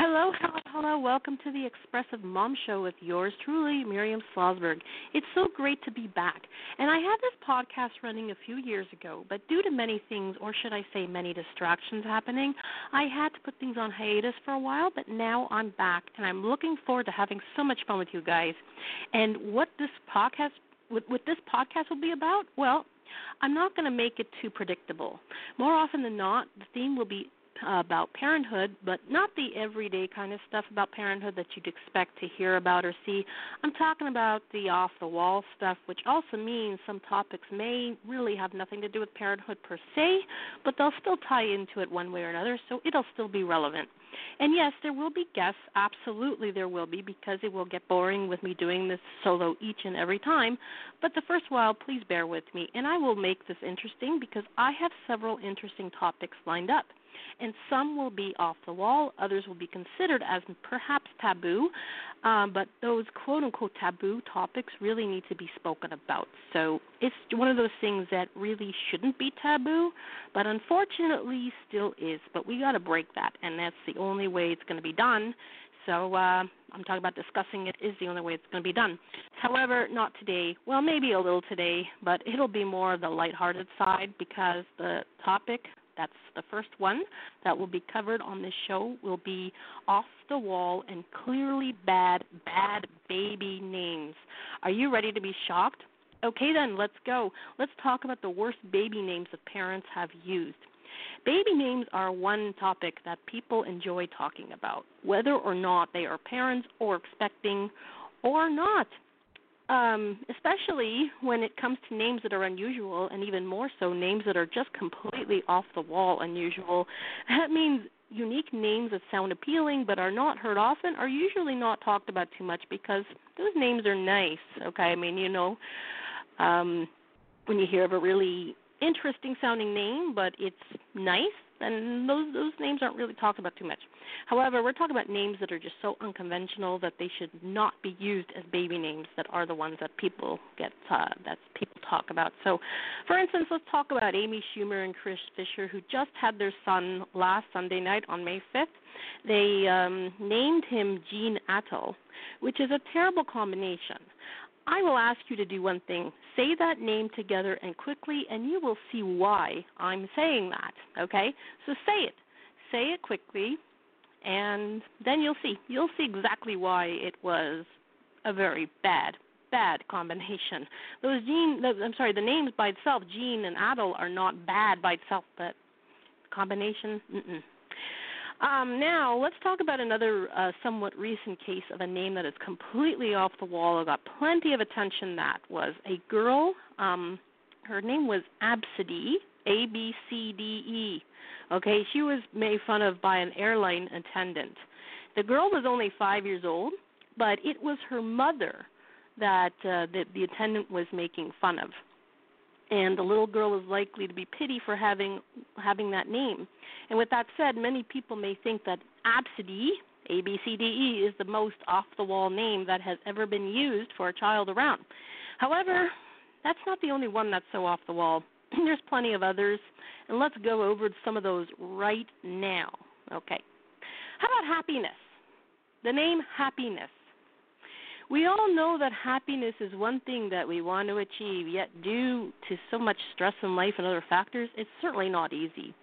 Hello, hello, hello. Welcome to the Expressive Mom Show with yours truly, Miriam Slosberg. It's so great to be back. And I had this podcast running a few years ago, but due to many things, or should I say many distractions happening, I had to put things on hiatus for a while, but now I'm back and I'm looking forward to having so much fun with you guys. And what this podcast what, this podcast will be about? Well, I'm not going to make it too predictable. More often than not, the theme will be Uh, about parenthood, but not the everyday kind of stuff about parenthood that you'd expect to hear about or see. I'm talking about the off the wall stuff, which also means some topics may really have nothing to do with parenthood per se, but they'll still tie into it one way or another, so it'll still be relevant. And yes, there will be guests. Absolutely, there will be because it will get boring with me doing this solo each and every time. But the first while, please bear with me, and I will make this interesting because I have several interesting topics lined up and some will be off the wall, others will be considered as perhaps taboo, um, but those quote unquote taboo topics really need to be spoken about. So it's one of those things that really shouldn't be taboo, but unfortunately still is. But we got to break that, and that's the only way it's going to be done. So uh, I'm talking about discussing it is the only way it's going to be done. However, not today. Well, maybe a little today, but it'll be more of the lighthearted side because the topic that's the first one that will be covered on this show will be off the wall and clearly bad, bad baby names. Are you ready to be shocked? Okay, then, let's go. Let's talk about the worst baby names that parents have used. Baby names are one topic that people enjoy talking about, whether or not they are parents or expecting or not um, especially when it comes to names that are unusual, and even more so, names that are just completely off the wall unusual. That means unique names that sound appealing but are not heard often are usually not talked about too much because those names are nice. Okay, I mean, you know, um, when you hear of a really interesting sounding name, but it's nice, and those those names aren't really talked about too much. However, we're talking about names that are just so unconventional that they should not be used as baby names that are the ones that people get uh, that people talk about. So, for instance, let's talk about Amy Schumer and Chris Fischer, who just had their son last Sunday night on May 5th. They um, named him Gene Attel, which is a terrible combination. I will ask you to do one thing. Say that name together and quickly, and you will see why I'm saying that. Okay? So say it. Say it quickly, and then you'll see. You'll see exactly why it was a very bad, bad combination. Those gene, I'm sorry, the names by itself, Gene and Attel, are not bad by itself, but combination, mm-mm. Um, now, let's talk about another uh, somewhat recent case of a name that is completely off the wall. I got plenty of attention. That was a girl. Um, her name was Abcde, A B C D E. Okay, she was made fun of by an airline attendant. The girl was only five years old, but it was her mother that uh, the, the attendant was making fun of and the little girl is likely to be pitied for having having that name. And with that said, many people may think that Abcde, A B C D E, is the most off the wall name that has ever been used for a child around. However, that's not the only one that's so off the wall. There's plenty of others, and let's go over some of those right now. Okay. How about happiness? The name happiness. We all know that happiness is one thing that we want to achieve, yet, due to so much stress in life and other factors, it's certainly not easy.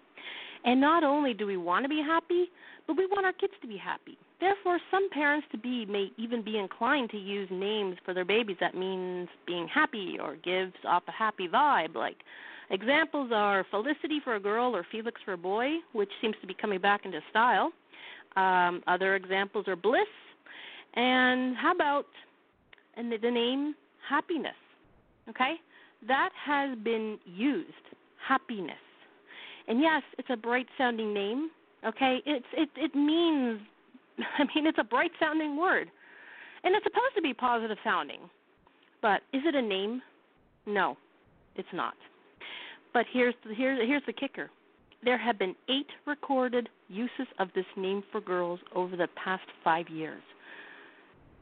And not only do we want to be happy, but we want our kids to be happy. Therefore, some parents to be may even be inclined to use names for their babies that means being happy or gives off a happy vibe. Like examples are Felicity for a girl or Felix for a boy, which seems to be coming back into style. Um, other examples are Bliss and how about and the, name happiness? Okay? That has been used. Happiness. And yes, it's a bright sounding name. Okay? It's it it means I mean it's a bright sounding word. And it's supposed to be positive sounding. But is it a name? No. It's not. But here's the, here's here's the kicker. There have been 8 recorded uses of this name for girls over the past 5 years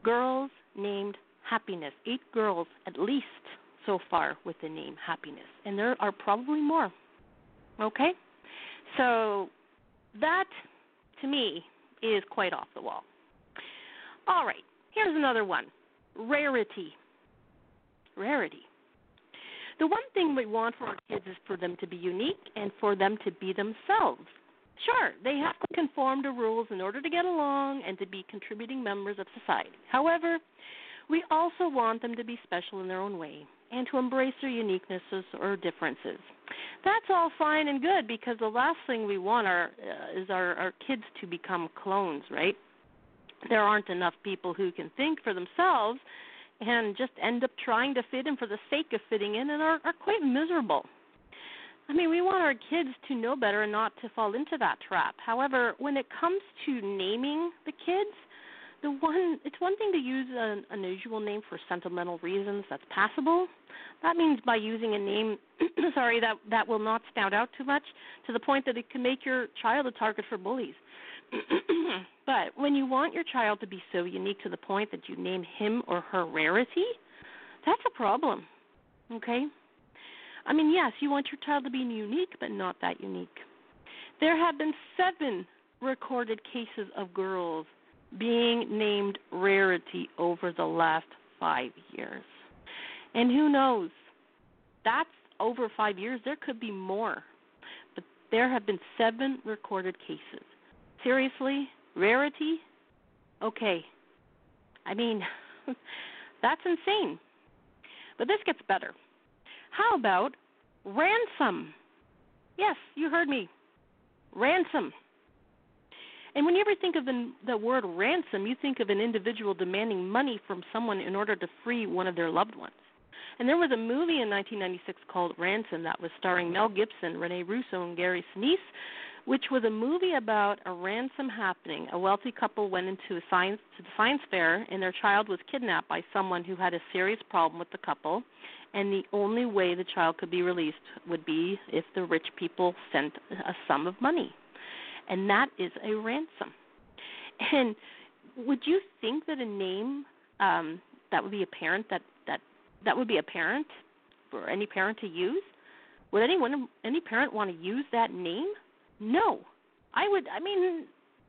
girls named Happiness. Eight girls at least so far with the name Happiness, and there are probably more. Okay? So that to me is quite off the wall. All right, here's another one rarity. Rarity. The one thing we want for our kids is for them to be unique and for them to be themselves. Sure, they have to conform to rules in order to get along and to be contributing members of society. However, we also want them to be special in their own way and to embrace their uniquenesses or differences. That's all fine and good because the last thing we want are, uh, is our, our kids to become clones, right? There aren't enough people who can think for themselves and just end up trying to fit in for the sake of fitting in and are, are quite miserable. I mean, we want our kids to know better and not to fall into that trap. However, when it comes to naming the kids, the one it's one thing to use an unusual name for sentimental reasons that's passable. That means by using a name sorry that that will not stand out too much to the point that it can make your child a target for bullies. but when you want your child to be so unique to the point that you name him or her rarity, that's a problem. Okay? I mean, yes, you want your child to be unique, but not that unique. There have been seven recorded cases of girls being named Rarity over the last five years. And who knows? That's over five years. There could be more. But there have been seven recorded cases. Seriously? Rarity? Okay. I mean, that's insane. But this gets better. How about ransom? Yes, you heard me. Ransom. And when you ever think of the, the word ransom, you think of an individual demanding money from someone in order to free one of their loved ones. And there was a movie in 1996 called Ransom that was starring Mel Gibson, Rene Russo, and Gary Sinise, which was a movie about a ransom happening. A wealthy couple went into a science to the science fair, and their child was kidnapped by someone who had a serious problem with the couple. And the only way the child could be released would be if the rich people sent a sum of money and that is a ransom. And would you think that a name um, that would be apparent that that that would be apparent for any parent to use? Would anyone any parent want to use that name? No. I would I mean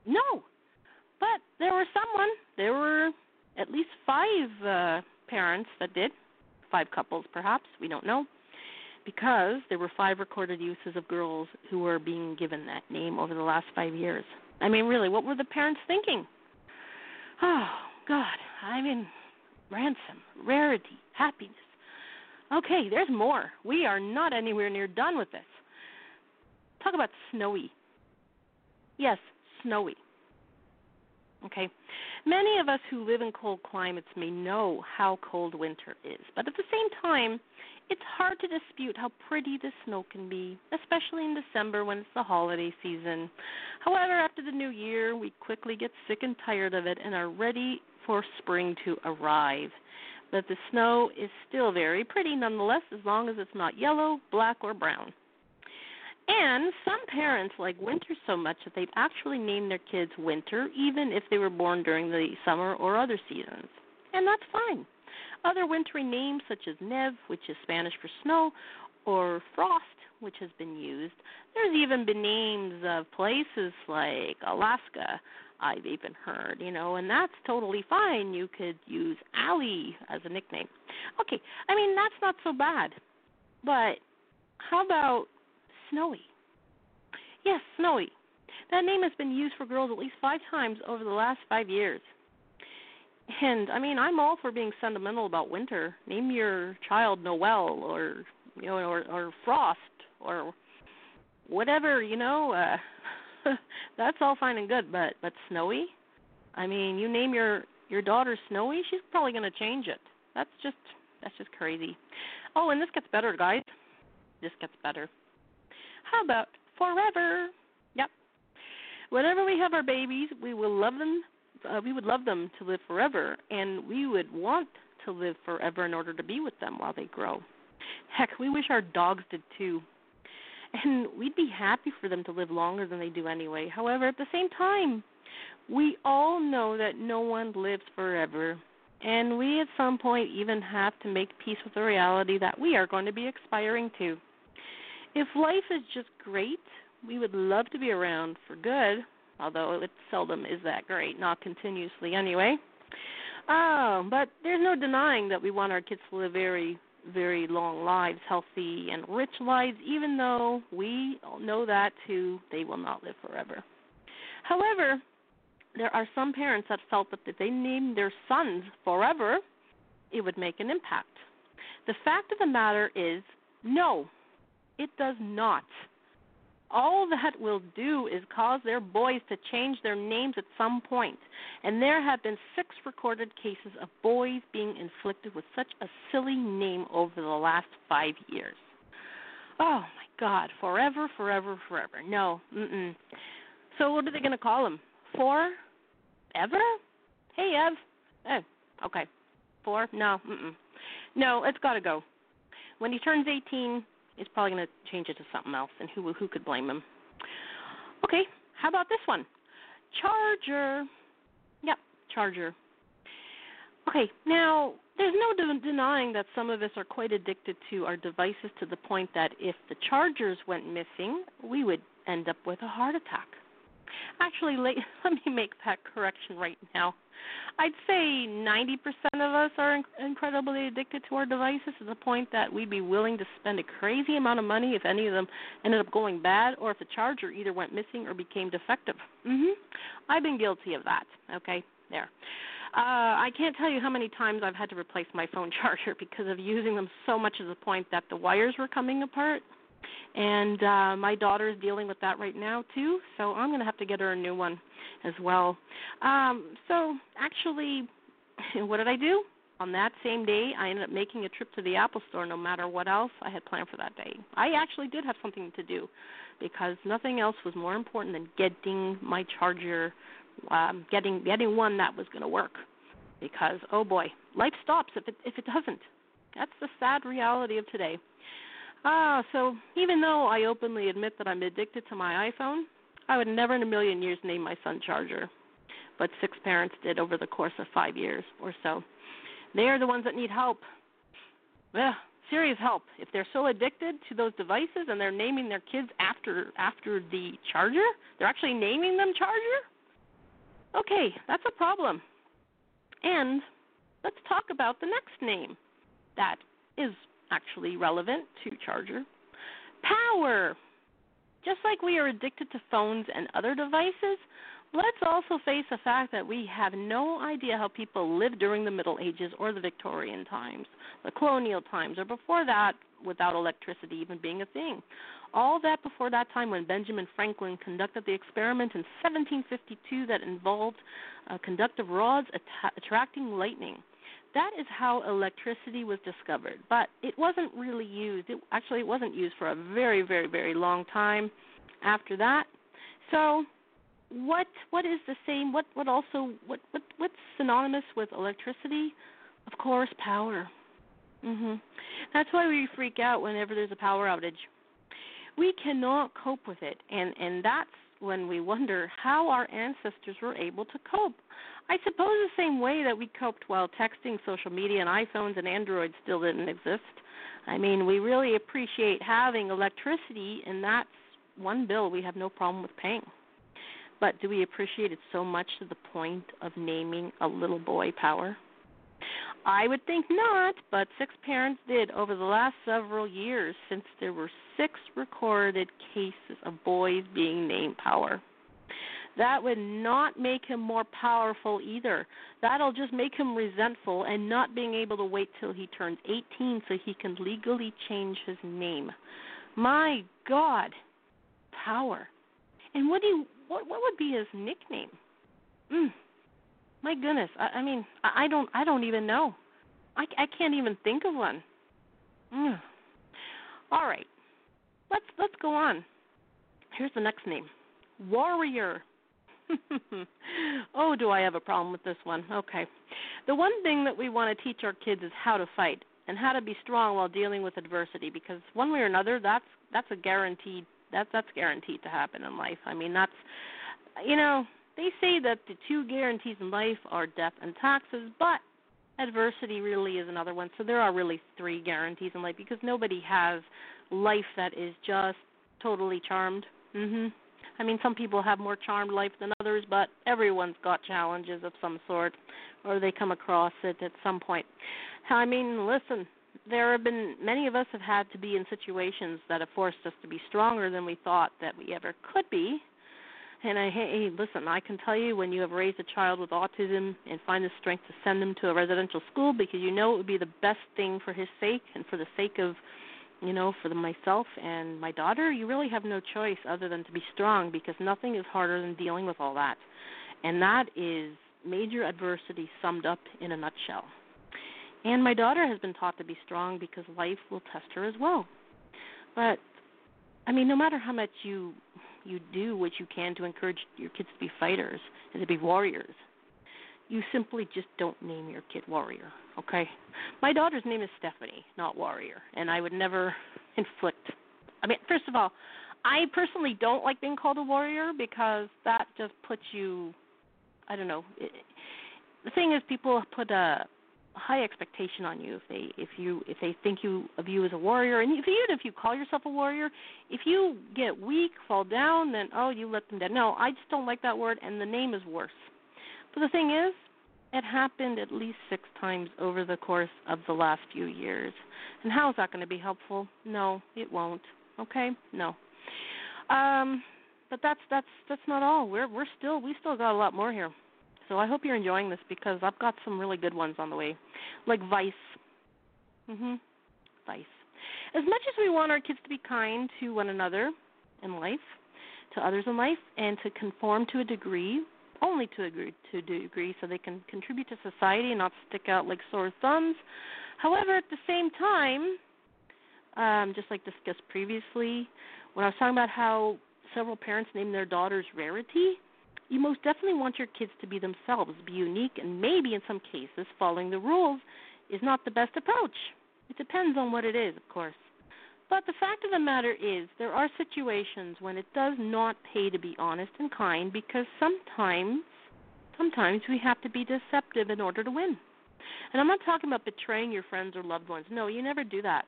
no. But there were someone, there were at least 5 uh parents that did, five couples perhaps, we don't know because there were five recorded uses of girls who were being given that name over the last five years. I mean, really, what were the parents thinking? Oh, God. I mean, ransom, rarity, happiness. Okay, there's more. We are not anywhere near done with this. Talk about snowy. Yes, snowy. Okay. Many of us who live in cold climates may know how cold winter is, but at the same time, it's hard to dispute how pretty the snow can be, especially in December when it's the holiday season. However, after the new year, we quickly get sick and tired of it and are ready for spring to arrive. But the snow is still very pretty nonetheless, as long as it's not yellow, black, or brown. And some parents like winter so much that they've actually named their kids Winter, even if they were born during the summer or other seasons. And that's fine. Other wintry names, such as Neve, which is Spanish for snow, or Frost, which has been used. There's even been names of places like Alaska, I've even heard, you know, and that's totally fine. You could use Allie as a nickname. Okay, I mean, that's not so bad. But how about Snowy? Yes, Snowy. That name has been used for girls at least five times over the last five years. And I mean, I'm all for being sentimental about winter. Name your child Noel or you know or or Frost or whatever, you know. Uh that's all fine and good, but but Snowy? I mean, you name your your daughter Snowy, she's probably going to change it. That's just that's just crazy. Oh, and this gets better, guys. This gets better. How about forever? Yep. Whenever we have our babies, we will love them uh, we would love them to live forever, and we would want to live forever in order to be with them while they grow. Heck, we wish our dogs did too. And we'd be happy for them to live longer than they do anyway. However, at the same time, we all know that no one lives forever. And we at some point even have to make peace with the reality that we are going to be expiring too. If life is just great, we would love to be around for good, although it seldom is that great, not continuously anyway. Oh, but there's no denying that we want our kids to live very, very long lives, healthy and rich lives, even though we know that too, they will not live forever. However, there are some parents that felt that if they named their sons forever, it would make an impact. The fact of the matter is, no, it does not. All that will do is cause their boys to change their names at some point. And there have been six recorded cases of boys being inflicted with such a silly name over the last five years. Oh my God, forever, forever, forever. No, mm-mm. So what are they going to call him? For? Ever? Hey, Ev. Eh, okay. Four? No, mm-mm. No, it's got to go. When he turns 18, he's probably going to change it to something else, and who who could blame him? Okay, how about this one? Charger. Yep, Charger. Okay, now there's no de- denying that some of us are quite addicted to our devices to the point that if the chargers went missing, we would end up with a heart attack. Actually, let, me make that correction right now. I'd say 90% of us are incredibly addicted to our devices to the point that we'd be willing to spend a crazy amount of money if any of them ended up going bad or if the charger either went missing or became defective. Mhm. I've been guilty of that. Okay? There. Uh, I can't tell you how many times I've had to replace my phone charger because of using them so much to the point that the wires were coming apart and uh, my daughter is dealing with that right now too. So I'm going to have to get her a new one as well. Um, so actually, what did I do? On that same day, I ended up making a trip to the Apple store no matter what else I had planned for that day. I actually did have something to do because nothing else was more important than getting my charger, um, getting getting one that was going to work. Because oh boy, life stops if it if it doesn't. That's the sad reality of today. Ah, so even though I openly admit that I'm addicted to my iPhone, I would never in a million years name my son Charger. But six parents did over the course of five years or so. They are the ones that need help. Yeah, serious help. If they're so addicted to those devices and they're naming their kids after after the charger, they're actually naming them charger? Okay, that's a problem. And let's talk about the next name that is actually relevant to charger. Power. Just like we are addicted to phones and other devices, let's also face the fact that we have no idea how people lived during the Middle Ages or the Victorian times, the colonial times, or before that without electricity even being a thing. All that before that time when Benjamin Franklin conducted the experiment in 1752 that involved uh, conductive rods att- attracting lightning that is how electricity was discovered. But it wasn't really used. It actually it wasn't used for a very, very, very long time after that. So what what is the same what what also what what what's synonymous with electricity? Of course, power. Mhm. That's why we freak out whenever there's a power outage. We cannot cope with it and and that's when we wonder how our ancestors were able to cope. I suppose the same way that we coped while texting, social media, and iPhones and Androids still didn't exist. I mean, we really appreciate having electricity, and that's one bill we have no problem with paying. But do we appreciate it so much to the point of naming a little boy Power? I would think not, but six parents did over the last several years since there were six recorded cases of boys being named Power. That would not make him more powerful either. That'll just make him resentful and not being able to wait till he turns 18 so he can legally change his name. My God, power. And what do you, what what would be his nickname? Mm, my goodness, I, I mean, I, I don't I don't even know. I I can't even think of one. Mm. All right, let's let's go on. Here's the next name, Warrior. oh, do I have a problem with this one? Okay. The one thing that we want to teach our kids is how to fight and how to be strong while dealing with adversity because one way or another that's that's a guaranteed that's that's guaranteed to happen in life. I mean, that's you know, they say that the two guarantees in life are death and taxes, but adversity really is another one. So there are really three guarantees in life because nobody has life that is just totally charmed. Mhm. I mean, some people have more charmed life than others, but everyone's got challenges of some sort, or they come across it at some point. I mean, listen, there have been many of us have had to be in situations that have forced us to be stronger than we thought that we ever could be. And I hey, listen, I can tell you when you have raised a child with autism and find the strength to send them to a residential school because you know it would be the best thing for his sake and for the sake of you know, for the, myself and my daughter, you really have no choice other than to be strong because nothing is harder than dealing with all that. And that is major adversity summed up in a nutshell. And my daughter has been taught to be strong because life will test her as well. But I mean, no matter how much you you do what you can to encourage your kids to be fighters and to be warriors, you simply just don't name your kid warrior, okay? My daughter's name is Stephanie, not warrior, and I would never inflict I mean, first of all, I personally don't like being called a warrior because that just puts you I don't know. It, the thing is people put a high expectation on you if they if you if they think you of you as a warrior. And if even if you call yourself a warrior if you get weak fall down then oh you let them down. No i just don't like that word and the name is worse. But the thing is it happened at least six times over the course of the last few years. And how is that going to be helpful? No it won't. Okay? No. Um but that's that's that's not all. We're we're still we still got a lot more here so I hope you're enjoying this because I've got some really good ones on the way, like Vice. Mhm. Vice. As much as we want our kids to be kind to one another in life, to others in life, and to conform to a degree, only to a degree, to degree, so they can contribute to society and not stick out like sore thumbs. However, at the same time, um, just like discussed previously, when I was talking about how several parents name their daughters Rarity, you most definitely want your kids to be themselves, be unique, and maybe in some cases following the rules is not the best approach. It depends on what it is, of course. But the fact of the matter is, there are situations when it does not pay to be honest and kind because sometimes, sometimes we have to be deceptive in order to win. And I'm not talking about betraying your friends or loved ones. No, you never do that.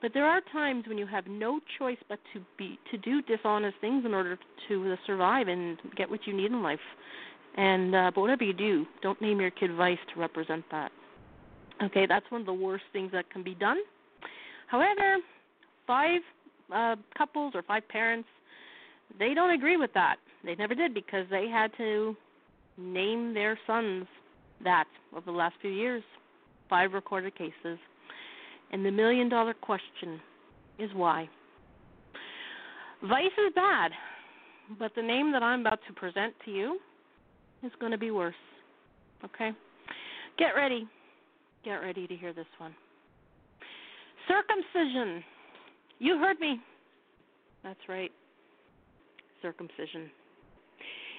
But there are times when you have no choice but to be to do dishonest things in order to survive and get what you need in life. And uh, but whatever you do, don't name your kid Vice to represent that. Okay, that's one of the worst things that can be done. However, five uh, couples or five parents, they don't agree with that. They never did because they had to name their sons that over the last few years. Five recorded cases. And the million dollar question is why? Vice is bad, but the name that I'm about to present to you is going to be worse. Okay? Get ready. Get ready to hear this one. Circumcision. You heard me. That's right. Circumcision.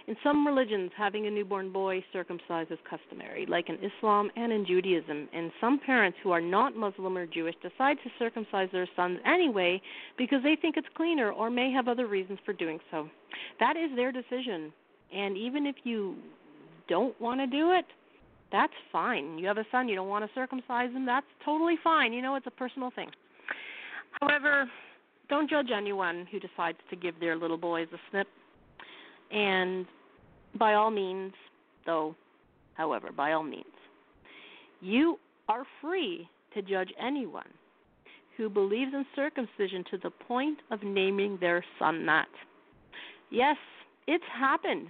In some religions, having a newborn boy circumcised is customary, like in Islam and in Judaism. And some parents who are not Muslim or Jewish decide to circumcise their sons anyway because they think it's cleaner or may have other reasons for doing so. That is their decision. And even if you don't want to do it, that's fine. You have a son, you don't want to circumcise him, that's totally fine. You know, it's a personal thing. However, don't judge anyone who decides to give their little boys a snip. And by all means, though, however, by all means, you are free to judge anyone who believes in circumcision to the point of naming their son that. Yes, it's happened.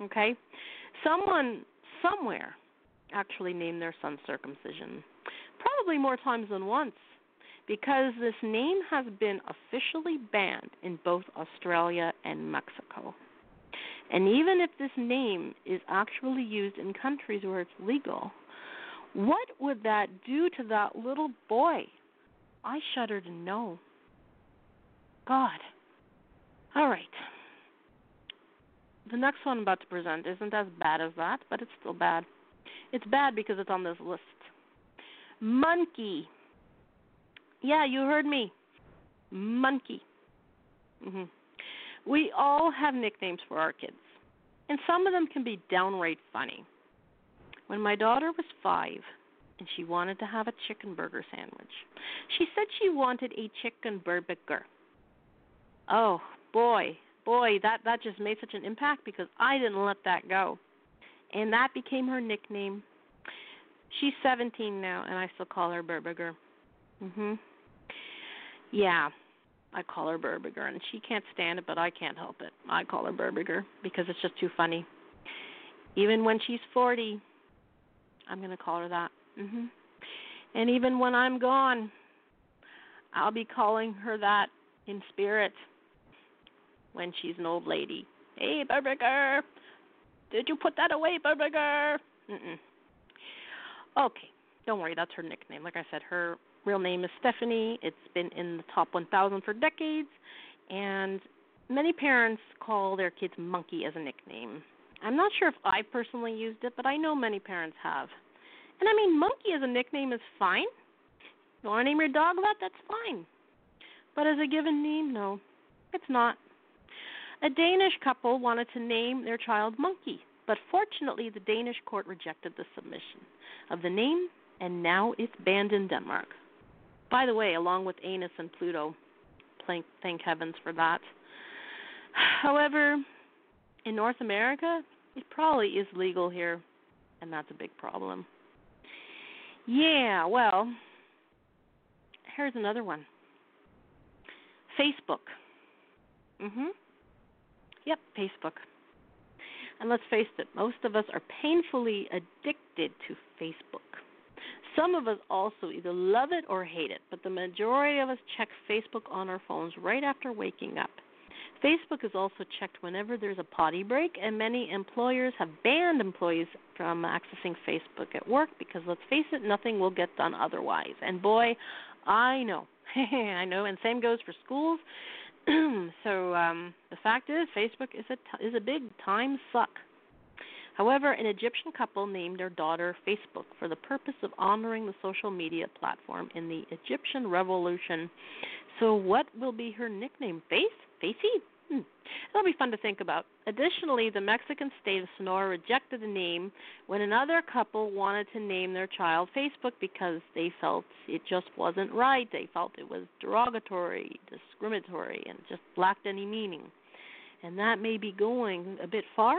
Okay? Someone somewhere actually named their son circumcision. Probably more times than once because this name has been officially banned in both Australia and Mexico. And even if this name is actually used in countries where it's legal, what would that do to that little boy? I shudder to know. God. All right. The next one I'm about to present isn't as bad as that, but it's still bad. It's bad because it's on this list. Monkey. Yeah, you heard me. Monkey. Mhm. We all have nicknames for our kids, and some of them can be downright funny. When my daughter was five and she wanted to have a chicken burger sandwich, she said she wanted a chicken burger. Oh boy, boy, that that just made such an impact because I didn't let that go, and that became her nickname. She's 17 now, and I still call her Burbiger. Mhm. Yeah, I call her Burbiger, and she can't stand it, but I can't help it. I call her Burbiger because it's just too funny. Even when she's 40, I'm going to call her that. Mhm. And even when I'm gone, I'll be calling her that in spirit when she's an old lady. Hey, Burbiger, did you put that away, Burbiger? Mm-mm. Okay, don't worry, that's her nickname. Like I said, her real name is Stephanie. It's been in the top 1,000 for decades, and many parents call their kids Monkey as a nickname. I'm not sure if I personally used it, but I know many parents have. And I mean, Monkey as a nickname is fine. You want to name your dog that? That's fine. But as a given name, no, it's not. A Danish couple wanted to name their child Monkey, but fortunately, the Danish court rejected the submission of the name, and now it's banned in Denmark. By the way, along with Anus and Pluto, thank heavens for that. However, in North America, it probably is legal here, and that's a big problem. Yeah, well, here's another one. Facebook. Mm-hmm. Yep, Facebook. And let's face it, most of us are painfully addicted to Facebook. Some of us also either love it or hate it, but the majority of us check Facebook on our phones right after waking up. Facebook is also checked whenever there's a potty break, and many employers have banned employees from accessing Facebook at work because let's face it, nothing will get done otherwise. And boy, I know. I know, and same goes for schools. so um, the fact is, Facebook is a t- is a big time suck. However, an Egyptian couple named their daughter Facebook for the purpose of honoring the social media platform in the Egyptian Revolution. So, what will be her nickname? Face? Facey? Hmm. That'll be fun to think about. Additionally, the Mexican state of Sonora rejected the name when another couple wanted to name their child Facebook because they felt it just wasn't right. They felt it was derogatory, discriminatory, and just lacked any meaning. And that may be going a bit far,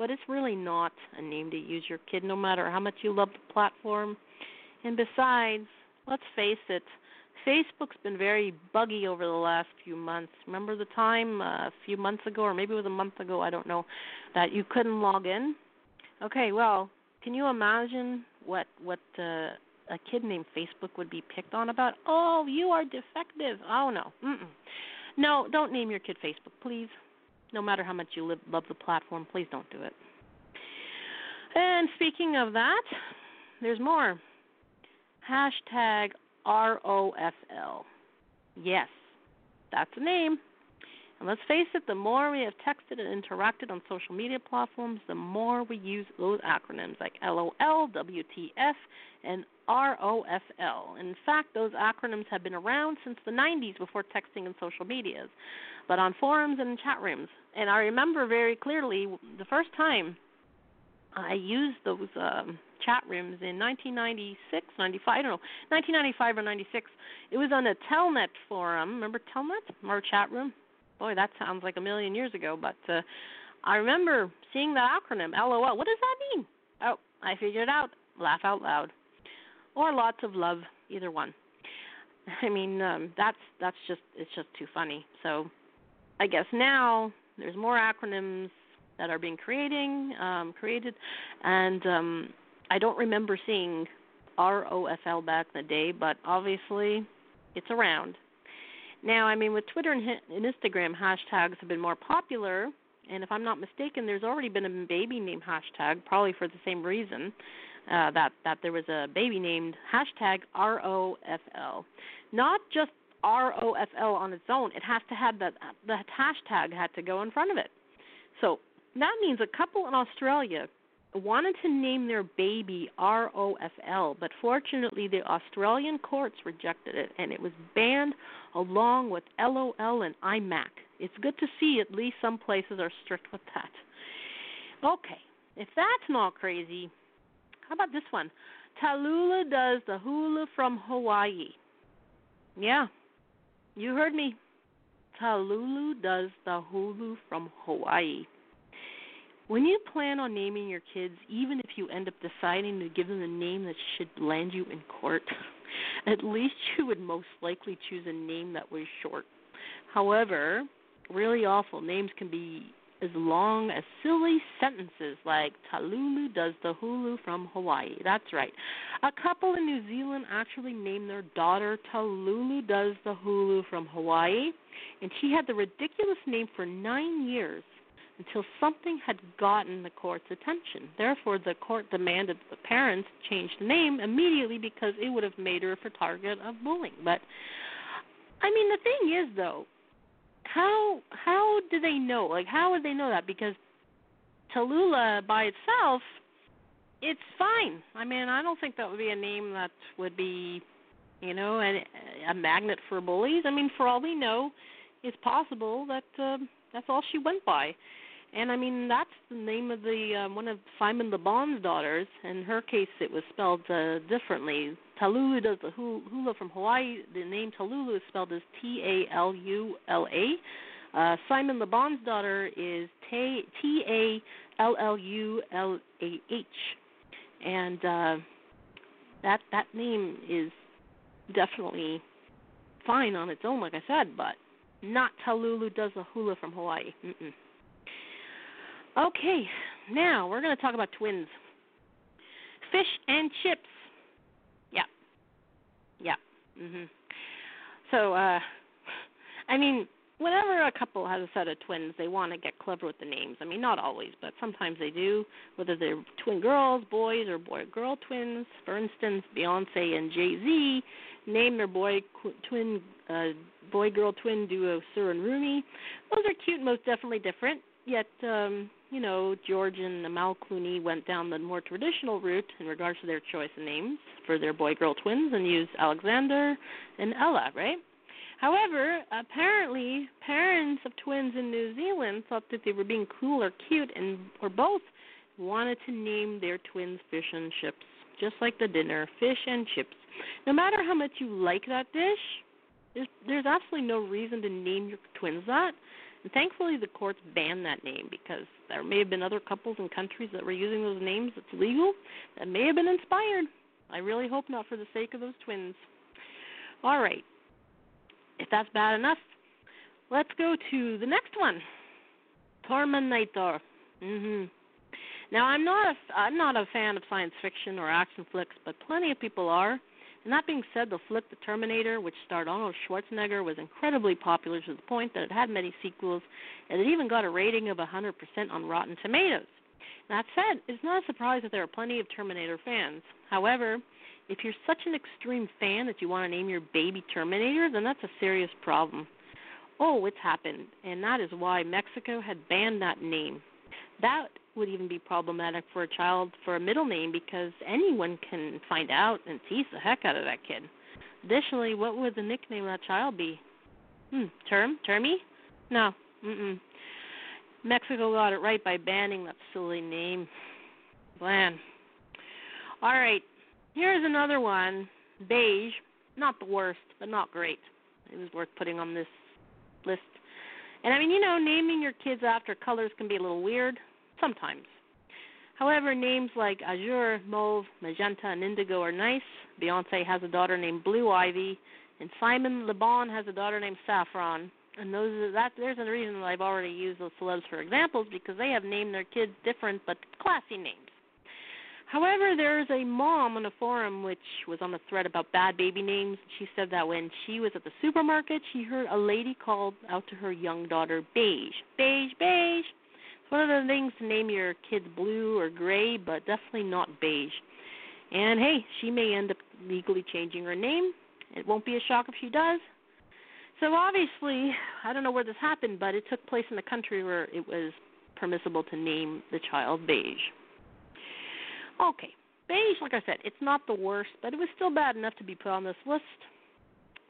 but it's really not a name to use your kid no matter how much you love the platform. And besides, let's face it, Facebook's been very buggy over the last few months. Remember the time uh, a few months ago, or maybe it was a month ago, I don't know, that you couldn't log in? Okay, well, can you imagine what what uh, a kid named Facebook would be picked on about? Oh, you are defective. Oh no, Mm-mm. no, don't name your kid Facebook, please. No matter how much you live, love the platform, please don't do it. And speaking of that, there's more. Hashtag ROFL. Yes, that's a name. And let's face it, the more we have texted and interacted on social media platforms, the more we use those acronyms like LOL, WTF, and ROFL. In fact, those acronyms have been around since the 90s before texting and social medias, but on forums and chat rooms. And I remember very clearly the first time I used those um, chat rooms in 1996, 95, I don't know, 1995 or 96. It was on a Telnet forum. Remember Telnet? Our chat room? Boy, that sounds like a million years ago, but uh, I remember seeing that acronym LOL. What does that mean? Oh, I figured it out. Laugh out loud, or lots of love, either one. I mean, um, that's that's just it's just too funny. So, I guess now there's more acronyms that are being creating um, created, and um, I don't remember seeing ROFL back in the day, but obviously it's around. Now, I mean, with Twitter and, and Instagram, hashtags have been more popular, and if I'm not mistaken, there's already been a baby name hashtag, probably for the same reason. Uh, that that there was a baby named hashtag ROFL, not just ROFL on its own. It has to have that the hashtag had to go in front of it. So that means a couple in Australia wanted to name their baby ROFL, but fortunately the Australian courts rejected it and it was banned along with LOL and IMAC. It's good to see at least some places are strict with that. Okay, if that's not crazy, how about this one? Tallulah does the hula from Hawaii. Yeah, you heard me. Talulu does the hula from Hawaii. When you plan on naming your kids, even if you end up deciding to give them a name that should land you in court, at least you would most likely choose a name that was short. However, really awful names can be as long as silly sentences like Talulu does the hulu from Hawaii. That's right. A couple in New Zealand actually named their daughter Talulu does the hulu from Hawaii, and she had the ridiculous name for nine years until something had gotten the court's attention. Therefore, the court demanded that the parents change the name immediately because it would have made her a target of bullying. But I mean, the thing is, though, how how do they know? Like, how would they know that? Because Tallulah by itself, it's fine. I mean, I don't think that would be a name that would be, you know, a, a magnet for bullies. I mean, for all we know, it's possible that uh, that's all she went by. And I mean, that's the name of the uh, one of Simon Le Bon's daughters. In her case, it was spelled uh, differently. Talulu does the hula from Hawaii. The name Talulu is spelled as T A L U L A. Uh, Simon Le Bon's daughter is T A L L U L A H, and uh, that that name is definitely fine on its own, like I said, but not Talulu does the hula from Hawaii. Mm-mm. Okay, now we're going to talk about twins. Fish and chips. Yeah. Yeah. Mhm. So, uh I mean, whenever a couple has a set of twins, they want to get clever with the names. I mean, not always, but sometimes they do, whether they're twin girls, boys, or boy girl twins. For instance, Beyonce and Jay-Z named their boy twin uh boy girl twin duo Sir and Rumi. Those are cute, most definitely different. Yet um you know, George and Amal Clooney went down the more traditional route in regards to their choice of names for their boy girl twins and used Alexander and Ella, right? However, apparently, parents of twins in New Zealand thought that they were being cool or cute, and or both wanted to name their twins fish and chips, just like the dinner, fish and chips. No matter how much you like that dish, there's, there's absolutely no reason to name your twins that. And thankfully, the courts banned that name because there may have been other couples in countries that were using those names that's legal that may have been inspired. I really hope not for the sake of those twins. All right. If that's bad enough, let's go to the next one. Terminator. Mhm. Now I'm not a I'm not a fan of science fiction or action flicks, but plenty of people are. And that being said, the flick The Terminator, which starred Arnold Schwarzenegger, was incredibly popular to the point that it had many sequels, and it even got a rating of 100% on Rotten Tomatoes. That said, it's not a surprise that there are plenty of Terminator fans. However, if you're such an extreme fan that you want to name your baby Terminator, then that's a serious problem. Oh, it's happened, and that is why Mexico had banned that name. That would even be problematic for a child for a middle name because anyone can find out and tease the heck out of that kid. Additionally, what would the nickname of that child be? Hmm, term? Termy? No. Mm-mm. Mexico got it right by banning that silly name. Bland. All right. Here's another one. Beige. Not the worst, but not great. It was worth putting on this list. And I mean, you know, naming your kids after colors can be a little weird sometimes. However, names like Azure, Mauve, Magenta, and Indigo are nice. Beyonce has a daughter named Blue Ivy, and Simon Le Bon has a daughter named Saffron. And those that there's a reason that I've already used those celebs for examples because they have named their kids different but classy names. However, there's a mom on a forum which was on a thread about bad baby names. She said that when she was at the supermarket, she heard a lady call out to her young daughter beige, beige, beige. One of the things to name your kids blue or gray, but definitely not beige. And hey, she may end up legally changing her name. It won't be a shock if she does. So obviously, I don't know where this happened, but it took place in a country where it was permissible to name the child beige. Okay, beige, like I said, it's not the worst, but it was still bad enough to be put on this list.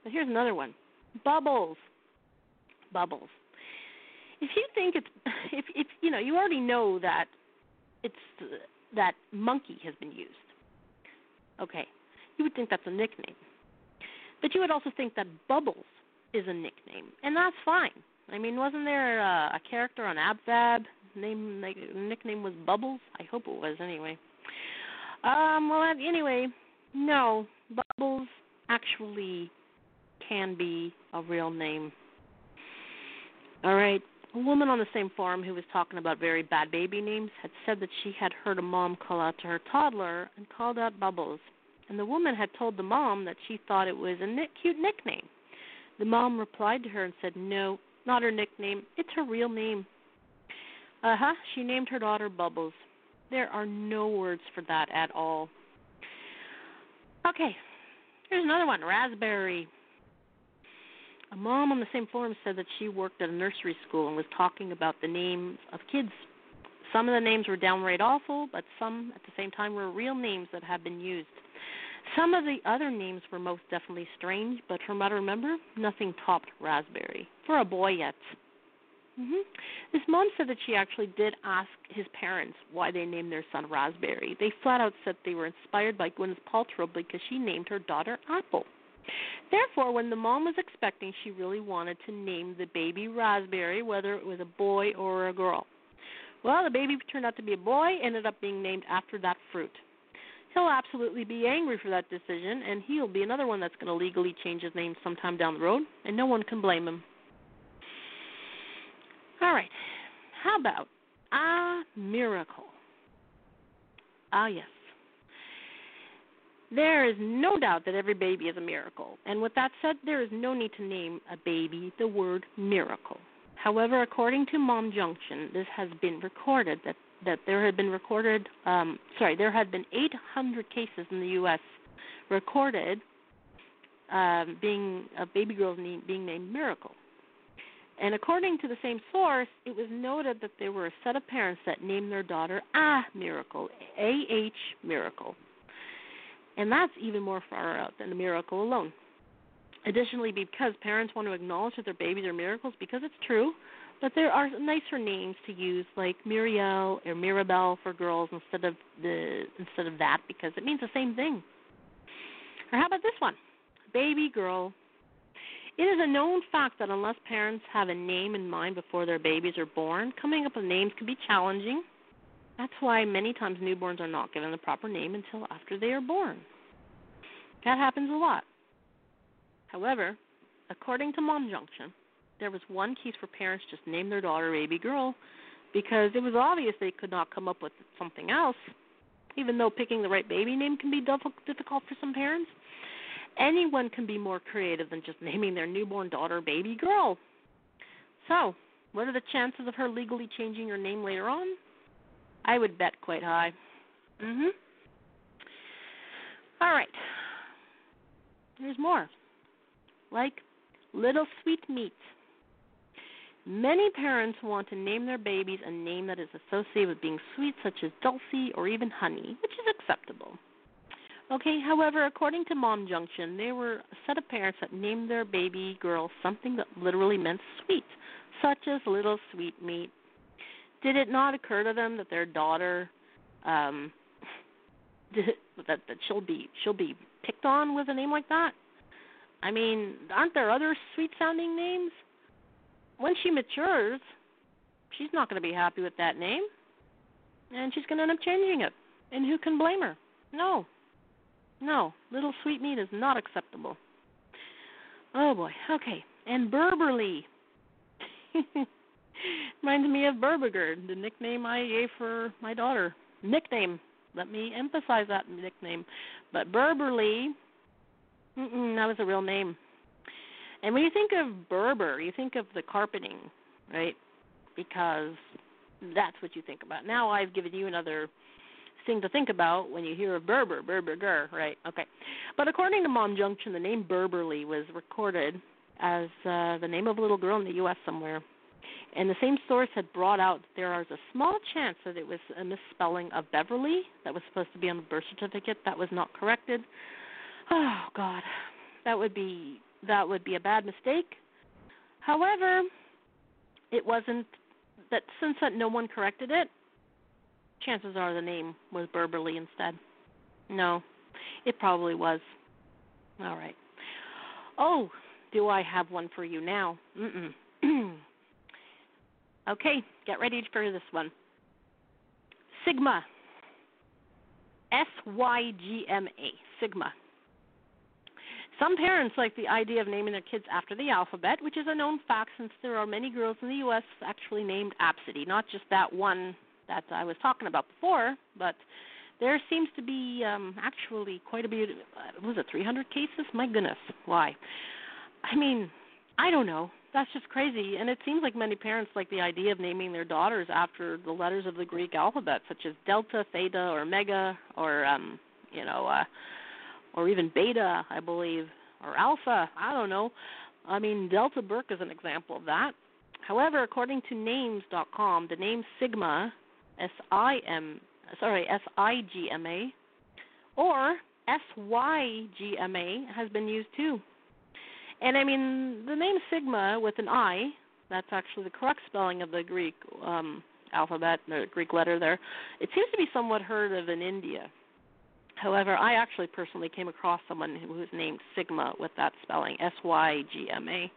But here's another one bubbles. Bubbles. If you think it's, if if you know, you already know that it's that monkey has been used. Okay, you would think that's a nickname, but you would also think that bubbles is a nickname, and that's fine. I mean, wasn't there a, a character on AbFab name like nickname was Bubbles? I hope it was anyway. Um, well, anyway, no, Bubbles actually can be a real name. All right. A woman on the same forum who was talking about very bad baby names had said that she had heard a mom call out to her toddler and called out Bubbles. And the woman had told the mom that she thought it was a nick- cute nickname. The mom replied to her and said, No, not her nickname. It's her real name. Uh huh. She named her daughter Bubbles. There are no words for that at all. Okay, here's another one Raspberry. A mom on the same forum said that she worked at a nursery school and was talking about the names of kids. Some of the names were downright awful, but some at the same time were real names that had been used. Some of the other names were most definitely strange, but from what I remember, nothing topped Raspberry. For a boy yet. Mm-hmm. This mom said that she actually did ask his parents why they named their son Raspberry. They flat out said they were inspired by Gwyneth Paltrow because she named her daughter Apple. Therefore, when the mom was expecting, she really wanted to name the baby Raspberry, whether it was a boy or a girl. Well, the baby turned out to be a boy, ended up being named after that fruit. He'll absolutely be angry for that decision, and he'll be another one that's going to legally change his name sometime down the road, and no one can blame him. All right. How about a miracle? Ah, yes. There is no doubt that every baby is a miracle. And with that said, there is no need to name a baby the word miracle. However, according to Mom Junction, this has been recorded that, that there had been recorded, um, sorry, there had been 800 cases in the U.S. recorded um, being a baby girls being named Miracle. And according to the same source, it was noted that there were a set of parents that named their daughter Ah Miracle, A H Miracle. And that's even more far out than a miracle alone. Additionally, because parents want to acknowledge that their babies are miracles, because it's true, but there are nicer names to use like Muriel or Mirabelle for girls instead of the instead of that because it means the same thing. Or how about this one? Baby girl it is a known fact that unless parents have a name in mind before their babies are born, coming up with names can be challenging. That's why many times newborns are not given the proper name until after they are born. That happens a lot. However, according to Mom Junction, there was one case where parents just named their daughter baby girl because it was obvious they could not come up with something else. Even though picking the right baby name can be difficult for some parents, anyone can be more creative than just naming their newborn daughter baby girl. So, what are the chances of her legally changing her name later on? I would bet quite high. Mhm. All right. There's more. Like little sweet meat. Many parents want to name their babies a name that is associated with being sweet, such as Dulcie or even Honey, which is acceptable. Okay, however, according to Mom Junction, there were a set of parents that named their baby girl something that literally meant sweet, such as Little Sweet Meat. Did it not occur to them that their daughter, um, that that she'll be she'll be picked on with a name like that? I mean, aren't there other sweet sounding names? When she matures, she's not going to be happy with that name, and she's going to end up changing it. And who can blame her? No, no, little sweet meat is not acceptable. Oh boy. Okay. And Berberly. Reminds me of Berberger, the nickname I gave for my daughter. Nickname. Let me emphasize that nickname. But Berberly, that was a real name. And when you think of Berber, you think of the carpeting, right? Because that's what you think about. Now I've given you another thing to think about when you hear of Berber, Berber, right? Okay. But according to Mom Junction, the name Berberly was recorded as uh, the name of a little girl in the U.S. somewhere. And the same source had brought out there is a small chance that it was a misspelling of Beverly that was supposed to be on the birth certificate that was not corrected. Oh God, that would be that would be a bad mistake. However, it wasn't that since that no one corrected it, chances are the name was Berberly instead. No, it probably was. All right. Oh, do I have one for you now? Mm-mm. okay, get ready for this one. Sigma. S Y G M A. Sigma. Some parents like the idea of naming their kids after the alphabet, which is a known fact since there are many girls in the U.S. actually named Abcde, not just that one that I was talking about before, but there seems to be um, actually quite a bit. Uh, was it 300 cases? My goodness, why? I mean, I don't know. That's just crazy. And it seems like many parents like the idea of naming their daughters after the letters of the Greek alphabet, such as delta, theta, or omega, or um, you know, uh, or even beta, I believe, or alpha. I don't know. I mean, Delta Burke is an example of that. However, according to names.com, the name Sigma, S I M, sorry, S I G M A, or S Y G M A has been used too. And I mean, the name Sigma with an I, that's actually the correct spelling of the Greek um, alphabet, the Greek letter there. It seems to be somewhat heard of in India. However, I actually personally came across someone who was named Sigma with that spelling, S Y G M A.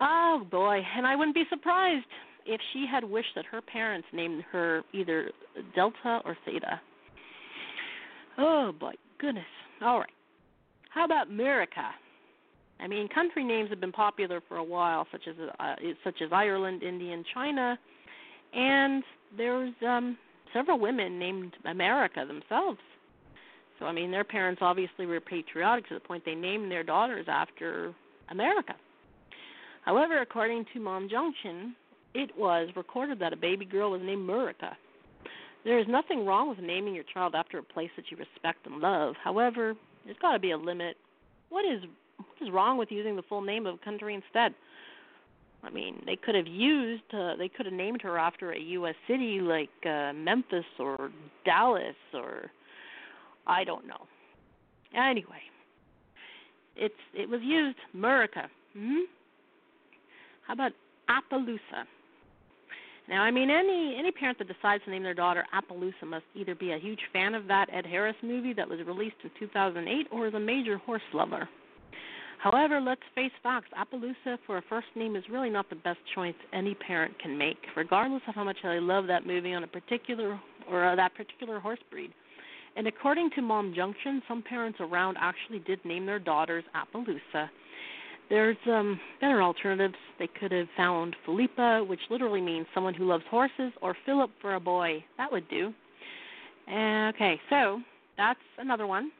Oh boy, and I wouldn't be surprised if she had wished that her parents named her either Delta or Theta. Oh boy, goodness. All right. How about America? I mean, country names have been popular for a while, such as uh, such as Ireland, India, and China, and there's um, several women named America themselves. So I mean, their parents obviously were patriotic to the point they named their daughters after America. However, according to Mom Junction, it was recorded that a baby girl was named Murica. There is nothing wrong with naming your child after a place that you respect and love. However, there's got to be a limit. What is what is wrong with using the full name of a country instead? I mean, they could have used, uh, they could have named her after a U.S. city like uh, Memphis or Dallas or I don't know. Anyway, it's it was used Murica. Hmm? How about Appaloosa? Now, I mean, any any parent that decides to name their daughter Appaloosa must either be a huge fan of that Ed Harris movie that was released in 2008, or is a major horse lover. However, let's face facts. Appaloosa for a first name is really not the best choice any parent can make, regardless of how much they love that movie on a particular or uh, that particular horse breed. And according to Mom Junction, some parents around actually did name their daughters Appaloosa. There's um, better alternatives. They could have found Philippa, which literally means someone who loves horses, or Philip for a boy. That would do. Okay, so that's another one.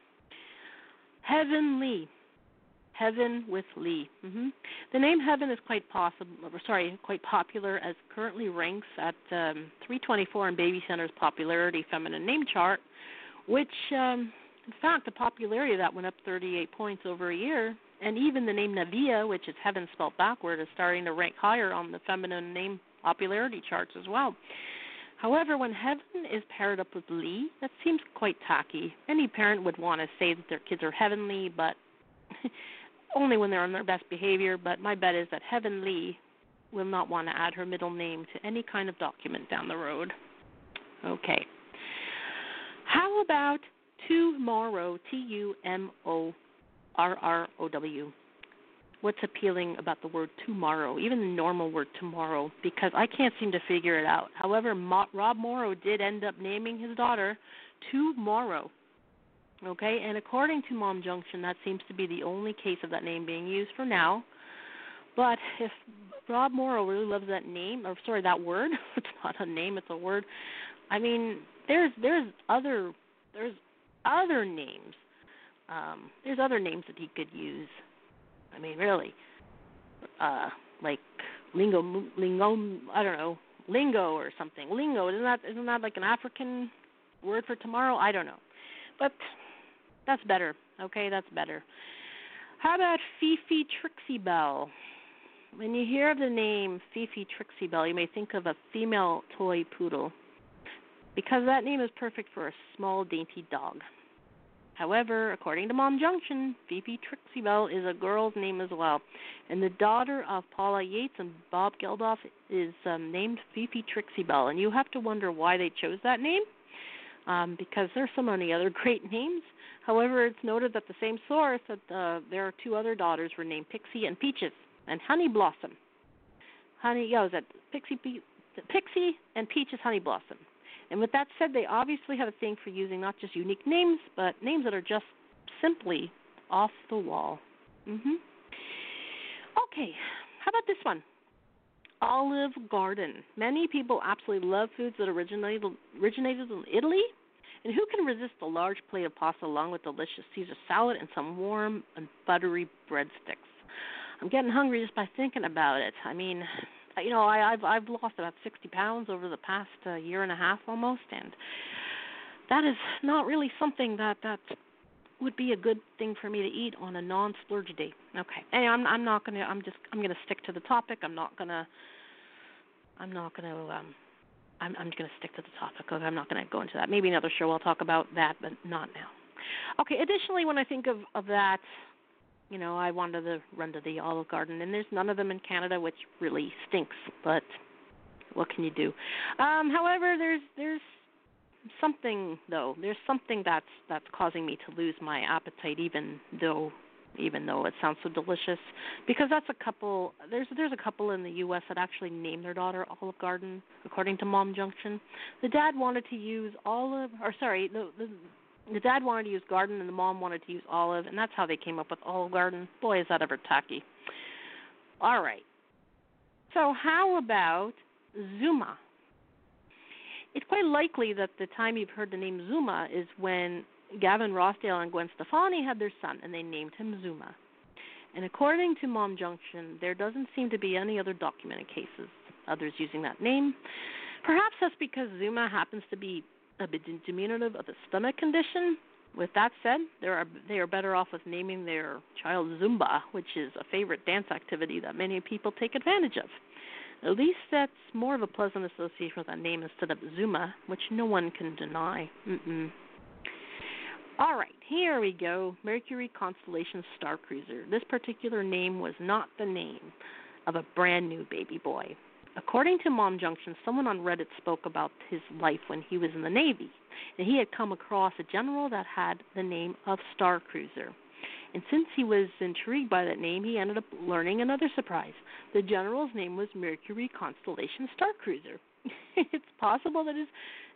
Heavenly. Heaven with Lee. Mm-hmm. The name Heaven is quite possible. Sorry, quite popular as currently ranks at um, 324 in BabyCenter's popularity feminine name chart which, um, in fact, the popularity of that went up 38 points over a year. And even the name Nevaeh, which is heaven spelled backward, is starting to rank higher on the feminine name popularity charts as well. However, when heaven is paired up with Lee, that seems quite tacky. Any parent would want to say that their kids are heavenly, but only when they're on their best behavior. But my bet is that Heaven Lee will not want to add her middle name to any kind of document down the road. Okay. How about tomorrow? T U M O R R O W. What's appealing about the word tomorrow, even the normal word tomorrow? Because I can't seem to figure it out. However, Mo- Rob Morrow did end up naming his daughter Tomorrow. Okay, and according to Mom Junction, that seems to be the only case of that name being used for now. But if Rob Morrow really loves that name, or sorry, that word, it's not a name, it's a word. I mean, there's there's other there's other names. Um, there's other names that he could use. I mean, really, uh, like lingo, lingo. I don't know, lingo or something. Lingo isn't that isn't that like an African word for tomorrow? I don't know, but that's better. Okay, that's better. How about Fifi Trixibelle? When you hear the name Fifi Trixibelle, you may think of a female toy poodle because that name is perfect for a small, dainty dog. However, according to Mom Junction, Fifi Trixibelle is a girl's name as well, and the daughter of Paula Yates and Bob Geldof is um, named Fifi Trixibelle. And you have to wonder why they chose that name. Um, because there's so many other great names. However, it's noted that the same source that uh, there are two other daughters were named Pixie and Peaches and Honey Blossom. Honey, yeah, was that Pixie, Pixie and Peaches Honey Blossom. And with that said, they obviously have a thing for using not just unique names, but names that are just simply off the wall. Mhm. Okay, how about this one? Olive Garden. Many people absolutely love foods that originated originated in Italy. And who can resist a large plate of pasta along with delicious Caesar salad and some warm and buttery breadsticks? I'm getting hungry just by thinking about it. I mean, you know, I, I've I've lost about 60 pounds over the past uh, year and a half almost, and that is not really something that that would be a good thing for me to eat on a non-splurge day. Okay. Anyway, I'm I'm not gonna I'm just I'm gonna stick to the topic. I'm not gonna I'm not gonna um I'm I'm gonna stick to the topic. Okay, I'm not gonna go into that. Maybe another show I'll talk about that, but not now. Okay. Additionally, when I think of of that, you know, I wanted to run to the Olive Garden, and there's none of them in Canada, which really stinks. But what can you do? Um, however, there's there's something though. There's something that's that's causing me to lose my appetite, even though even though it sounds so delicious. Because that's a couple. There's there's a couple in the U.S. that actually named their daughter Olive Garden, according to Mom Junction. The dad wanted to use Olive, or sorry, the the the dad wanted to use Garden and the mom wanted to use Olive, and that's how they came up with Olive Garden. Boy, is that ever tacky. All right. So how about Zuma? It's quite likely that the time you've heard the name Zuma is when Gavin Rossdale and Gwen Stefani had their son, and they named him Zuma. And according to Mom Junction, there doesn't seem to be any other documented cases others using that name. Perhaps that's because Zuma happens to be a bit diminutive of a stomach condition. With that said, are they are better off with naming their child Zumba, which is a favorite dance activity that many people take advantage of. At least that's more of a pleasant association with that name instead of Zuma, which no one can deny. Mm-mm. All right, here we go. Mercury Constellation Star Cruiser. This particular name was not the name of a brand new baby boy. According to Mom Junction, someone on Reddit spoke about his life when he was in the Navy, and he had come across a general that had the name of Star Cruiser. And since he was intrigued by that name, he ended up learning another surprise. The general's name was Mercury Constellation Star Cruiser. it's possible that his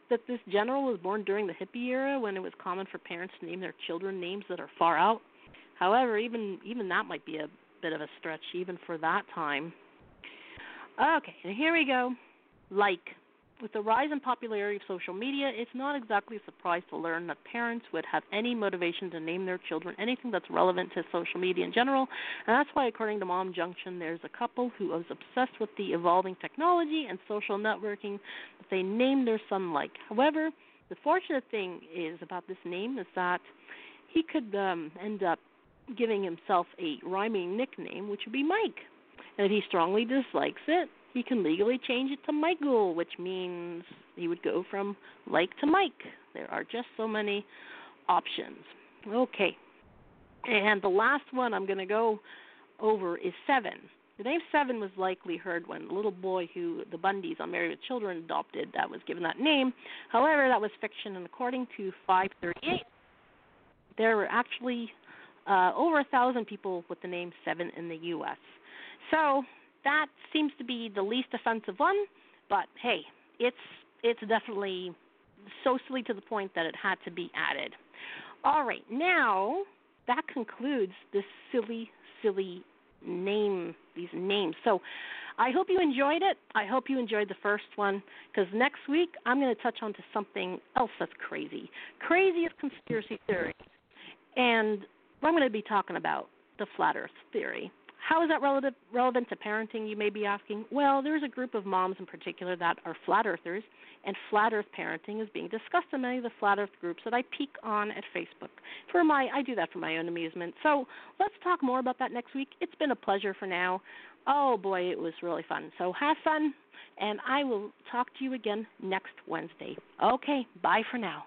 that this general was born during the hippie era when it was common for parents to name their children names that are far out. However, even even that might be a bit of a stretch even for that time. Okay, and here we go. Like with the rise in popularity of social media, it's not exactly a surprise to learn that parents would have any motivation to name their children anything that's relevant to social media in general. And that's why, according to Mom Junction, there's a couple who is obsessed with the evolving technology and social networking that they named their son like. However, the fortunate thing is about this name is that he could um, end up giving himself a rhyming nickname, which would be Mike. And if he strongly dislikes it, he can legally change it to Michael, which means he would go from like to Mike. There are just so many options. Okay. And the last one I'm going to go over is Seven. The name Seven was likely heard when the little boy who the Bundys on Married with Children adopted that was given that name. However, that was fiction, and according to 538, there were actually uh, over a thousand people with the name Seven in the U.S. So that seems to be the least offensive one, but hey, it's it's definitely so silly to the point that it had to be added. All right, now that concludes this silly, silly name, these names. So I hope you enjoyed it. I hope you enjoyed the first one because next week I'm going to touch on to something else that's crazy. Craziest conspiracy theory. And I'm going to be talking about the flat earth theory. How is that relative, relevant to parenting, you may be asking? Well, there's a group of moms in particular that are flat earthers, and flat earth parenting is being discussed in many of the flat earth groups that I peek on at Facebook. For my, I do that for my own amusement. So let's talk more about that next week. It's been a pleasure for now. Oh boy, it was really fun. So have fun, and I will talk to you again next Wednesday. Okay, bye for now.